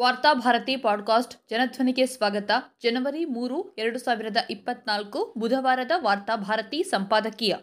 Varthabharati podcast ಜನಧ್ವನಿಗೆ ಸ್ವಾಗತ. ಜನವರಿ ಮೂರು, ಎರಡು ಸಾವಿರದ ಇಪ್ಪತ್ನಾಲ್ಕು ಬುಧವಾರದ ವಾರ್ತಾಭಾರತಿ ಸಂಪಾದಕೀಯ.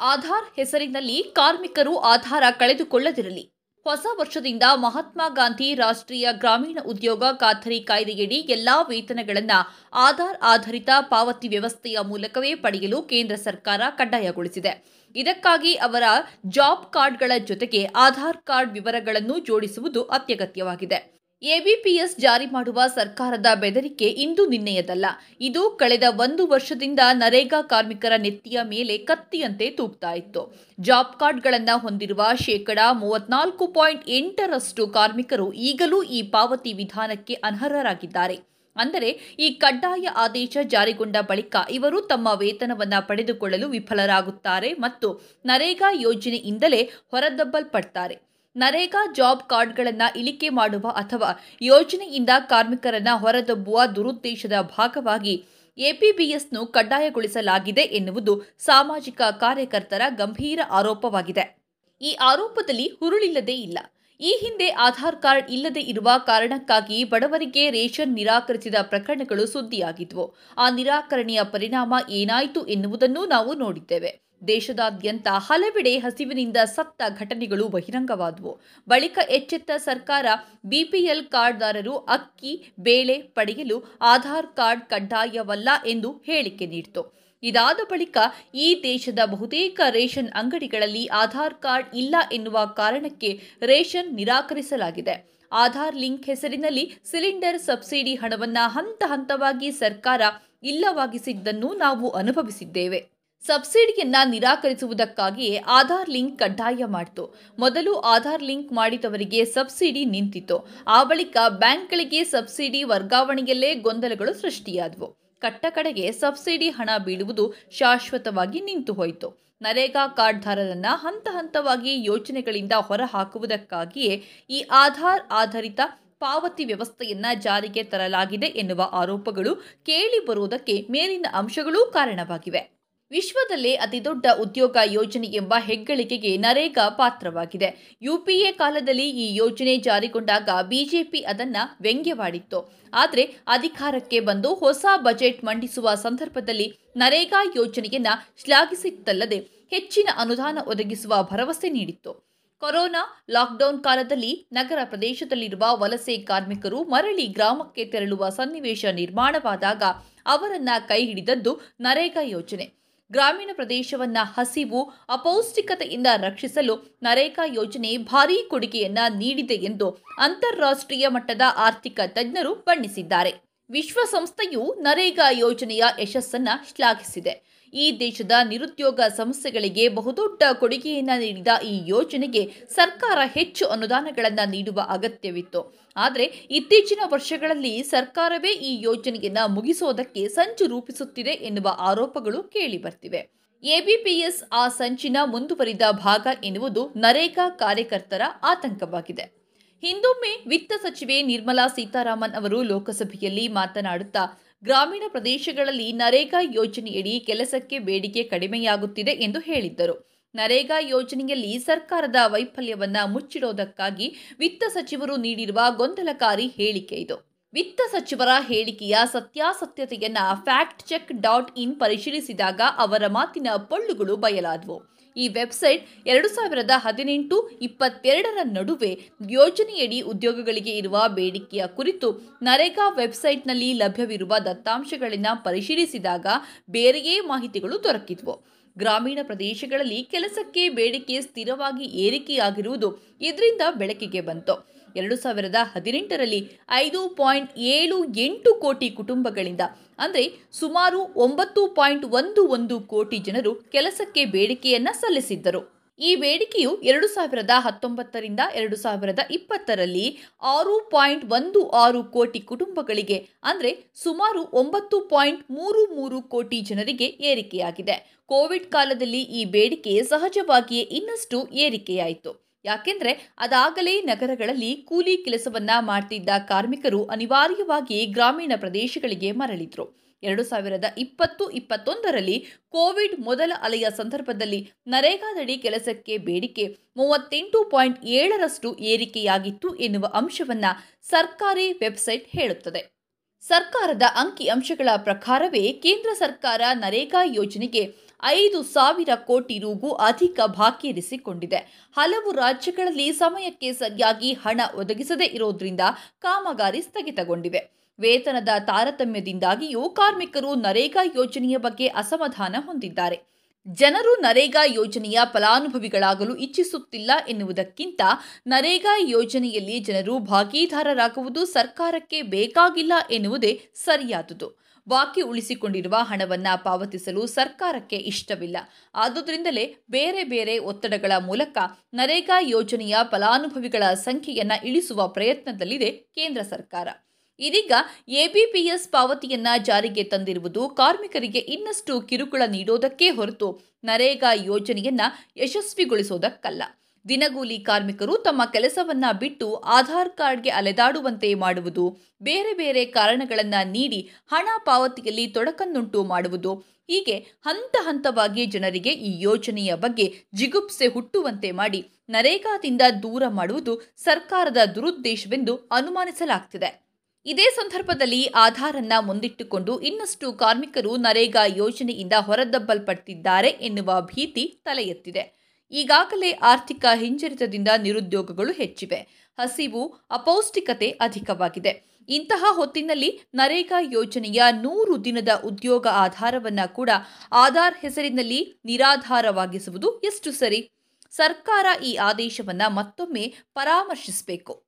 ಆಧಾರ್ ಹೆಸರಿನಲ್ಲಿ ಕಾರ್ಮಿಕರು ಆಧಾರ ಕಳೆದುಕೊಳ್ಳದಿರಲಿ. ಹೊಸ ವರ್ಷದಿಂದ ಮಹಾತ್ಮ ಗಾಂಧಿ ರಾಷ್ಟ್ರೀಯ ಗ್ರಾಮೀಣ ಉದ್ಯೋಗ ಖಾತರಿ ಕಾಯ್ದೆಯಡಿ ಎಲ್ಲಾ ವೇತನಗಳನ್ನು ಆಧಾರ್ ಆಧಾರಿತ ಪಾವತಿ ವ್ಯವಸ್ಥೆಯ ಮೂಲಕವೇ ಪಡೆಯಲು ಕೇಂದ್ರ ಸರ್ಕಾರ ಕಡ್ಡಾಯಗೊಳಿಸಿದೆ. ಇದಕ್ಕಾಗಿ ಅವರ ಜಾಬ್ ಕಾರ್ಡ್ಗಳ ಜೊತೆಗೆ ಆಧಾರ್ ಕಾರ್ಡ್ ವಿವರಗಳನ್ನು ಜೋಡಿಸುವುದು ಅತ್ಯಗತ್ಯವಾಗಿದೆ. ಎಬಿಪಿಎಸ್ ಜಾರಿ ಮಾಡುವ ಸರ್ಕಾರದ ಬೆದರಿಕೆ ಇಂದು ನಿನ್ನೆಯದಲ್ಲ. ಇದು ಕಳೆದ ಒಂದು ವರ್ಷದಿಂದ ನರೇಗಾ ಕಾರ್ಮಿಕರ ನೆತ್ತಿಯ ಮೇಲೆ ಕತ್ತಿಯಂತೆ ತೂಗ್ತಾ ಇತ್ತು. ಜಾಬ್ ಕಾರ್ಡ್ಗಳನ್ನು ಹೊಂದಿರುವ ಶೇಕಡಾ ಮೂವತ್ನಾಲ್ಕು ಪಾಯಿಂಟ್ ಎಂಟರಷ್ಟು ಕಾರ್ಮಿಕರು ಈಗಲೂ ಈ ಪಾವತಿ ವಿಧಾನಕ್ಕೆ ಅನರ್ಹರಾಗಿದ್ದಾರೆ. ಅಂದರೆ ಈ ಕಡ್ಡಾಯ ಆದೇಶ ಜಾರಿಗೊಂಡ ಬಳಿಕ ಇವರು ತಮ್ಮ ವೇತನವನ್ನು ಪಡೆದುಕೊಳ್ಳಲು ವಿಫಲರಾಗುತ್ತಾರೆ ಮತ್ತು ನರೇಗಾ ಯೋಜನೆಯಿಂದಲೇ ಹೊರದಬ್ಬಲ್ಪಡ್ತಾರೆ ನರೇಗಾ ಜಾಬ್ ಕಾರ್ಡ್ಗಳನ್ನು ಇಳಿಕೆ ಮಾಡುವ ಅಥವಾ ಯೋಜನೆಯಿಂದ ಕಾರ್ಮಿಕರನ್ನ ಹೊರದಬ್ಬುವ ದುರುದ್ದೇಶದ ಭಾಗವಾಗಿ ಎಪಿಬಿಎಸ್ನು ಕಡ್ಡಾಯಗೊಳಿಸಲಾಗಿದೆ ಎನ್ನುವುದು ಸಾಮಾಜಿಕ ಕಾರ್ಯಕರ್ತರ ಗಂಭೀರ ಆರೋಪವಾಗಿದೆ. ಈ ಆರೋಪದಲ್ಲಿ ಹುರುಳಿಲ್ಲದೇ ಇಲ್ಲ. ಈ ಹಿಂದೆ ಆಧಾರ್ ಕಾರ್ಡ್ ಇಲ್ಲದೆ ಇರುವ ಕಾರಣಕ್ಕಾಗಿ ಬಡವರಿಗೆ ರೇಷನ್ ನಿರಾಕರಿಸಿದ ಪ್ರಕರಣಗಳು ಸುದ್ದಿಯಾಗಿದ್ವು. ಆ ನಿರಾಕರಣೆಯ ಪರಿಣಾಮ ಏನಾಯಿತು ಎನ್ನುವುದನ್ನು ನಾವು ನೋಡಿದ್ದೇವೆ. ದೇಶದಾದ್ಯಂತ ಹಲವೆಡೆ ಹಸಿವಿನಿಂದ ಸತ್ತ ಘಟನೆಗಳು ಬಹಿರಂಗವಾದವು. ಬಳಿಕ ಎಚ್ಚೆತ್ತ ಸರ್ಕಾರ ಬಿಪಿಎಲ್ ಕಾರ್ಡ್ದಾರರು ಅಕ್ಕಿ, ಬೇಳೆ ಪಡೆಯಲು ಆಧಾರ್ ಕಾರ್ಡ್ ಕಡ್ಡಾಯವಲ್ಲ ಎಂದು ಹೇಳಿಕೆ ನೀಡಿತು. ಇದಾದ ಬಳಿಕ ಈ ದೇಶದ ಬಹುತೇಕ ರೇಷನ್ ಅಂಗಡಿಗಳಲ್ಲಿ ಆಧಾರ್ ಕಾರ್ಡ್ ಇಲ್ಲ ಎನ್ನುವ ಕಾರಣಕ್ಕೆ ರೇಷನ್ ನಿರಾಕರಿಸಲಾಗಿದೆ. ಆಧಾರ್ ಲಿಂಕ್ ಹೆಸರಿನಲ್ಲಿ ಸಿಲಿಂಡರ್ ಸಬ್ಸಿಡಿ ಹಣವನ್ನು ಹಂತ ಹಂತವಾಗಿ ಸರ್ಕಾರ ಇಲ್ಲವಾಗಿಸಿದ್ದನ್ನು ನಾವು ಅನುಭವಿಸಿದ್ದೇವೆ. ಸಬ್ಸಿಡಿಯನ್ನ ನಿರಾಕರಿಸುವುದಕ್ಕಾಗಿಯೇ ಆಧಾರ್ ಲಿಂಕ್ ಕಡ್ಡಾಯ ಮಾಡಿತು. ಮೊದಲು ಆಧಾರ್ ಲಿಂಕ್ ಮಾಡಿದವರಿಗೆ ಸಬ್ಸಿಡಿ ನಿಂತಿತ್ತು. ಆ ಬಳಿಕ ಬ್ಯಾಂಕ್ಗಳಿಗೆ ಸಬ್ಸಿಡಿ ವರ್ಗಾವಣೆಯಲ್ಲೇ ಗೊಂದಲಗಳು ಸೃಷ್ಟಿಯಾದವು. ಕಟ್ಟಕಡೆಗೆ ಸಬ್ಸಿಡಿ ಹಣ ಬೀಳುವುದು ಶಾಶ್ವತವಾಗಿ ನಿಂತು ಹೋಯಿತು. ನರೇಗಾ ಕಾರ್ಡ್ದಾರರನ್ನ ಹಂತ ಹಂತವಾಗಿ ಯೋಜನೆಗಳಿಂದ ಹೊರಹಾಕುವುದಕ್ಕಾಗಿಯೇ ಈ ಆಧಾರ್ ಆಧಾರಿತ ಪಾವತಿ ವ್ಯವಸ್ಥೆಯನ್ನ ಜಾರಿಗೆ ತರಲಾಗಿದೆ ಎನ್ನುವ ಆರೋಪಗಳು ಕೇಳಿ ಬರುವುದಕ್ಕೆ ಮೇಲಿನ ಅಂಶಗಳೂ ಕಾರಣವಾಗಿವೆ. ವಿಶ್ವದಲ್ಲೇ ಅತಿದೊಡ್ಡ ಉದ್ಯೋಗ ಯೋಜನೆ ಎಂಬ ಹೆಗ್ಗಳಿಕೆಗೆ ನರೇಗಾ ಪಾತ್ರವಾಗಿದೆ. ಯುಪಿಎ ಕಾಲದಲ್ಲಿ ಈ ಯೋಜನೆ ಜಾರಿಗೊಂಡಾಗ ಬಿಜೆಪಿ ಅದನ್ನ ವ್ಯಂಗ್ಯವಾಡಿತ್ತು. ಆದರೆ ಅಧಿಕಾರಕ್ಕೆ ಬಂದು ಹೊಸ ಬಜೆಟ್ ಮಂಡಿಸುವ ಸಂದರ್ಭದಲ್ಲಿ ನರೇಗಾ ಯೋಜನೆಯನ್ನ ಶ್ಲಾಘಿಸಿತ್ತಲ್ಲದೆ ಹೆಚ್ಚಿನ ಅನುದಾನ ಒದಗಿಸುವ ಭರವಸೆ ನೀಡಿತ್ತು. ಕೊರೋನಾ ಲಾಕ್ಡೌನ್ ಕಾಲದಲ್ಲಿ ನಗರ ಪ್ರದೇಶದಲ್ಲಿರುವ ವಲಸೆ ಕಾರ್ಮಿಕರು ಮರಳಿ ಗ್ರಾಮಕ್ಕೆ ತೆರಳುವ ಸನ್ನಿವೇಶ ನಿರ್ಮಾಣವಾದಾಗ ಅವರನ್ನ ಕೈ ಹಿಡಿದದ್ದು ನರೇಗಾ ಯೋಜನೆ. ಗ್ರಾಮೀಣ ಪ್ರದೇಶವನ್ನ ಹಸಿವು, ಅಪೌಷ್ಟಿಕತೆಯಿಂದ ರಕ್ಷಿಸಲು ನರೇಗಾ ಯೋಜನೆ ಭಾರೀ ಕೊಡುಗೆಯನ್ನ ನೀಡಿದೆ ಎಂದು ಅಂತಾರಾಷ್ಟ್ರೀಯ ಮಟ್ಟದ ಆರ್ಥಿಕ ತಜ್ಞರು ಬಣ್ಣಿಸಿದ್ದಾರೆ. ವಿಶ್ವಸಂಸ್ಥೆಯು ನರೇಗಾ ಯೋಜನೆಯ ಯಶಸ್ಸನ್ನ ಶ್ಲಾಘಿಸಿದೆ. ಈ ದೇಶದ ನಿರುದ್ಯೋಗ ಸಮಸ್ಯೆಗಳಿಗೆ ಬಹುದೊಡ್ಡ ಕೊಡುಗೆಯನ್ನು ನೀಡಿದ ಈ ಯೋಜನೆಗೆ ಸರ್ಕಾರ ಹೆಚ್ಚು ಅನುದಾನಗಳನ್ನು ನೀಡುವ ಅಗತ್ಯವಿತ್ತು. ಆದರೆ ಇತ್ತೀಚಿನ ವರ್ಷಗಳಲ್ಲಿ ಸರ್ಕಾರವೇ ಈ ಯೋಜನೆಯನ್ನು ಮುಗಿಸೋದಕ್ಕೆ ಸಂಚು ರೂಪಿಸುತ್ತಿದೆ ಎನ್ನುವ ಆರೋಪಗಳು ಕೇಳಿಬರ್ತಿವೆ ಎಬಿಪಿಎಸ್ ಆ ಸಂಚಿನ ಮುಂದುವರಿದ ಭಾಗ ಎನ್ನುವುದು ನರೇಗಾ ಕಾರ್ಯಕರ್ತರ ಆತಂಕವಾಗಿದೆ. ಹಿಂದೊಮ್ಮೆ ವಿತ್ತ ಸಚಿವೆ ನಿರ್ಮಲಾ ಸೀತಾರಾಮನ್ ಅವರು ಲೋಕಸಭೆಯಲ್ಲಿ ಮಾತನಾಡುತ್ತಾ ಗ್ರಾಮೀಣ ಪ್ರದೇಶಗಳಲ್ಲಿ ನರೇಗಾ ಯೋಜನೆಯಡಿ ಕೆಲಸಕ್ಕೆ ಬೇಡಿಕೆ ಕಡಿಮೆಯಾಗುತ್ತಿದೆ ಎಂದು ಹೇಳಿದ್ದರು. ನರೇಗಾ ಯೋಜನೆಯಲ್ಲಿ ಸರ್ಕಾರದ ವೈಫಲ್ಯವನ್ನು ಮುಚ್ಚಿಡೋದಕ್ಕಾಗಿ ವಿತ್ತ ಸಚಿವರು ನೀಡಿರುವ ಗೊಂದಲಕಾರಿ ಹೇಳಿಕೆ ಇದು. ವಿತ್ತ ಸಚಿವರ ಹೇಳಿಕೆಯ ಸತ್ಯಾಸತ್ಯತೆಯನ್ನು ಫ್ಯಾಕ್ಟ್ ಚೆಕ್ ಡಾಟ್ ಇನ್ ಪರಿಶೀಲಿಸಿದಾಗ ಅವರ ಮಾತಿನ ಪೊಳ್ಳುಗಳು ಬಯಲಾದವು. ಈ ವೆಬ್ಸೈಟ್ ಎರಡು ಸಾವಿರದ ಹದಿನೆಂಟು ಇಪ್ಪತ್ತೆರಡರ ನಡುವೆ ಯೋಜನೆಯಡಿ ಉದ್ಯೋಗಗಳಿಗೆ ಇರುವ ಬೇಡಿಕೆಯ ಕುರಿತು ನರೇಗಾ ವೆಬ್ಸೈಟ್ನಲ್ಲಿ ಲಭ್ಯವಿರುವ ದತ್ತಾಂಶಗಳನ್ನು ಪರಿಶೀಲಿಸಿದಾಗ ಬೇರೆಯೇ ಮಾಹಿತಿಗಳು ದೊರಕಿದ್ವು. ಗ್ರಾಮೀಣ ಪ್ರದೇಶಗಳಲ್ಲಿ ಕೆಲಸಕ್ಕೆ ಬೇಡಿಕೆ ಸ್ಥಿರವಾಗಿ ಏರಿಕೆಯಾಗಿರುವುದು ಇದರಿಂದ ಬೆಳಕಿಗೆ ಬಂತು. ಎರಡು ಸಾವಿರದ ಹದಿನೆಂಟರಲ್ಲಿ ಐದು ಪಾಯಿಂಟ್ ಏಳು ಎಂಟು ಕೋಟಿ ಕುಟುಂಬಗಳಿಂದ, ಅಂದರೆ ಸುಮಾರು ಒಂಬತ್ತು ಪಾಯಿಂಟ್ ಒಂದು ಒಂದು ಕೋಟಿ ಜನರು ಕೆಲಸಕ್ಕೆ ಬೇಡಿಕೆಯನ್ನು ಸಲ್ಲಿಸಿದ್ದರು. ಈ ಬೇಡಿಕೆಯು ಎರಡು ಸಾವಿರದ ಹತ್ತೊಂಬತ್ತರಿಂದ ಎರಡು ಸಾವಿರದ ಇಪ್ಪತ್ತರಲ್ಲಿ ಆರು ಪಾಯಿಂಟ್ ಒಂದು ಆರು ಕೋಟಿ ಕುಟುಂಬಗಳಿಗೆ, ಅಂದರೆ ಸುಮಾರು ಒಂಬತ್ತು ಪಾಯಿಂಟ್ ಮೂರು ಮೂರು ಕೋಟಿ ಜನರಿಗೆ ಏರಿಕೆಯಾಗಿದೆ. ಕೋವಿಡ್ ಕಾಲದಲ್ಲಿ ಈ ಬೇಡಿಕೆ ಸಹಜವಾಗಿಯೇ ಇನ್ನಷ್ಟು ಏರಿಕೆಯಾಯಿತು. ಯಾಕೆಂದರೆ ಅದಾಗಲೇ ನಗರಗಳಲ್ಲಿ ಕೂಲಿ ಕೆಲಸವನ್ನ ಮಾಡ್ತಿದ್ದ ಕಾರ್ಮಿಕರು ಅನಿವಾರ್ಯವಾಗಿ ಗ್ರಾಮೀಣ ಪ್ರದೇಶಗಳಿಗೆ ಮರಳಿದ್ರು. ಎರಡು ಸಾವಿರದ ಇಪ್ಪತ್ತು ಇಪ್ಪತ್ತೊಂದರಲ್ಲಿ ಕೋವಿಡ್ ಮೊದಲ ಅಲೆಯ ಸಂದರ್ಭದಲ್ಲಿ ನರೇಗಾದಡಿ ಕೆಲಸಕ್ಕೆ ಬೇಡಿಕೆ ಮೂವತ್ತೆಂಟು ಪಾಯಿಂಟ್ ಏಳರಷ್ಟು ಏರಿಕೆಯಾಗಿತ್ತು ಎನ್ನುವ ಅಂಶವನ್ನು ಸರ್ಕಾರಿ ವೆಬ್ಸೈಟ್ ಹೇಳುತ್ತದೆ. ಸರ್ಕಾರದ ಅಂಕಿ ಅಂಶಗಳ ಪ್ರಕಾರವೇ ಕೇಂದ್ರ ಸರ್ಕಾರ ನರೇಗಾ ಯೋಜನೆಗೆ ಐದು ಸಾವಿರ ಕೋಟಿ ರೂಗೂ ಅಧಿಕ ಬಾಕಿ ಇರಿಸಿಕೊಂಡಿದೆ. ಹಲವು ರಾಜ್ಯಗಳಲ್ಲಿ ಸಮಯಕ್ಕೆ ಸರಿಯಾಗಿ ಹಣ ಒದಗಿಸದೇ ಇರೋದ್ರಿಂದ ಕಾಮಗಾರಿ ಸ್ಥಗಿತಗೊಂಡಿವೆ. ವೇತನದ ತಾರತಮ್ಯದಿಂದಾಗಿಯೂ ಕಾರ್ಮಿಕರು ನರೇಗಾ ಯೋಜನೆಯ ಬಗ್ಗೆ ಅಸಮಾಧಾನ ಹೊಂದಿದ್ದಾರೆ. ಜನರು ನರೇಗಾ ಯೋಜನೆಯ ಫಲಾನುಭವಿಗಳಾಗಲು ಇಚ್ಛಿಸುತ್ತಿಲ್ಲ ಎನ್ನುವುದಕ್ಕಿಂತ ನರೇಗಾ ಯೋಜನೆಯಲ್ಲಿ ಜನರು ಭಾಗೀದಾರರಾಗುವುದು ಸರ್ಕಾರಕ್ಕೆ ಬೇಕಾಗಿಲ್ಲ ಎನ್ನುವುದೇ ಸರಿಯಾದುದು. ಬಾಕಿ ಉಳಿಸಿಕೊಂಡಿರುವ ಹಣವನ್ನು ಪಾವತಿಸಲು ಸರ್ಕಾರಕ್ಕೆ ಇಷ್ಟವಿಲ್ಲ. ಆದುದರಿಂದಲೇ ಬೇರೆ ಬೇರೆ ಒತ್ತಡಗಳ ಮೂಲಕ ನರೇಗಾ ಯೋಜನೆಯ ಫಲಾನುಭವಿಗಳ ಸಂಖ್ಯೆಯನ್ನು ಇಳಿಸುವ ಪ್ರಯತ್ನದಲ್ಲಿದೆ ಕೇಂದ್ರ ಸರ್ಕಾರ. ಇದೀಗ ಎಬಿಪಿಎಸ್ ಪಾವತಿಯನ್ನ ಜಾರಿಗೆ ತಂದಿರುವುದು ಕಾರ್ಮಿಕರಿಗೆ ಇನ್ನಷ್ಟು ಕಿರುಕುಳ ನೀಡೋದಕ್ಕೆ ಹೊರತು ನರೇಗಾ ಯೋಜನೆಯನ್ನ ಯಶಸ್ವಿಗೊಳಿಸೋದಕ್ಕಲ್ಲ. ದಿನಗೂಲಿ ಕಾರ್ಮಿಕರು ತಮ್ಮ ಕೆಲಸವನ್ನ ಬಿಟ್ಟು ಆಧಾರ್ ಕಾರ್ಡ್ಗೆ ಅಲೆದಾಡುವಂತೆ ಮಾಡುವುದು, ಬೇರೆ ಬೇರೆ ಕಾರಣಗಳನ್ನು ನೀಡಿ ಹಣ ಪಾವತಿಯಲ್ಲಿ ತೊಡಕನ್ನುಂಟು ಮಾಡುವುದು. ಹೀಗೆ ಹಂತ ಹಂತವಾಗಿ ಜನರಿಗೆ ಈ ಯೋಜನೆಯ ಬಗ್ಗೆ ಜಿಗುಪ್ಸೆ ಹುಟ್ಟುವಂತೆ ಮಾಡಿ ನರೇಗಾದಿಂದ ದೂರ ಮಾಡುವುದು ಸರ್ಕಾರದ ದುರುದ್ದೇಶವೆಂದು ಅನುಮಾನಿಸಲಾಗ್ತಿದೆ. ಇದೇ ಸಂದರ್ಭದಲ್ಲಿ ಆಧಾರನ್ನ ಮುಂದಿಟ್ಟುಕೊಂಡು ಇನ್ನಷ್ಟು ಕಾರ್ಮಿಕರು ನರೇಗಾ ಯೋಜನೆಯಿಂದ ಹೊರದಬ್ಬಲ್ಪಟ್ಟಿದ್ದಾರೆ ಎನ್ನುವ ಭೀತಿ ತಲೆ ಎತ್ತಿದೆ ಈಗಾಗಲೇ ಆರ್ಥಿಕ ಹಿಂಜರಿತದಿಂದ ನಿರುದ್ಯೋಗಗಳು ಹೆಚ್ಚಿವೆ. ಹಸಿವು, ಅಪೌಷ್ಟಿಕತೆ ಅಧಿಕವಾಗಿದೆ. ಇಂತಹ ಹೊತ್ತಿನಲ್ಲಿ ನರೇಗಾ ಯೋಜನೆಯ ನೂರು ದಿನದ ಉದ್ಯೋಗ ಆಧಾರವನ್ನ ಕೂಡ ಆಧಾರ್ ಹೆಸರಿನಲ್ಲಿ ನಿರಾಧಾರವಾಗಿಸುವುದು ಎಷ್ಟು ಸರಿ? ಸರ್ಕಾರ ಈ ಆದೇಶವನ್ನ ಮತ್ತೊಮ್ಮೆ ಪರಾಮರ್ಶಿಸಬೇಕು.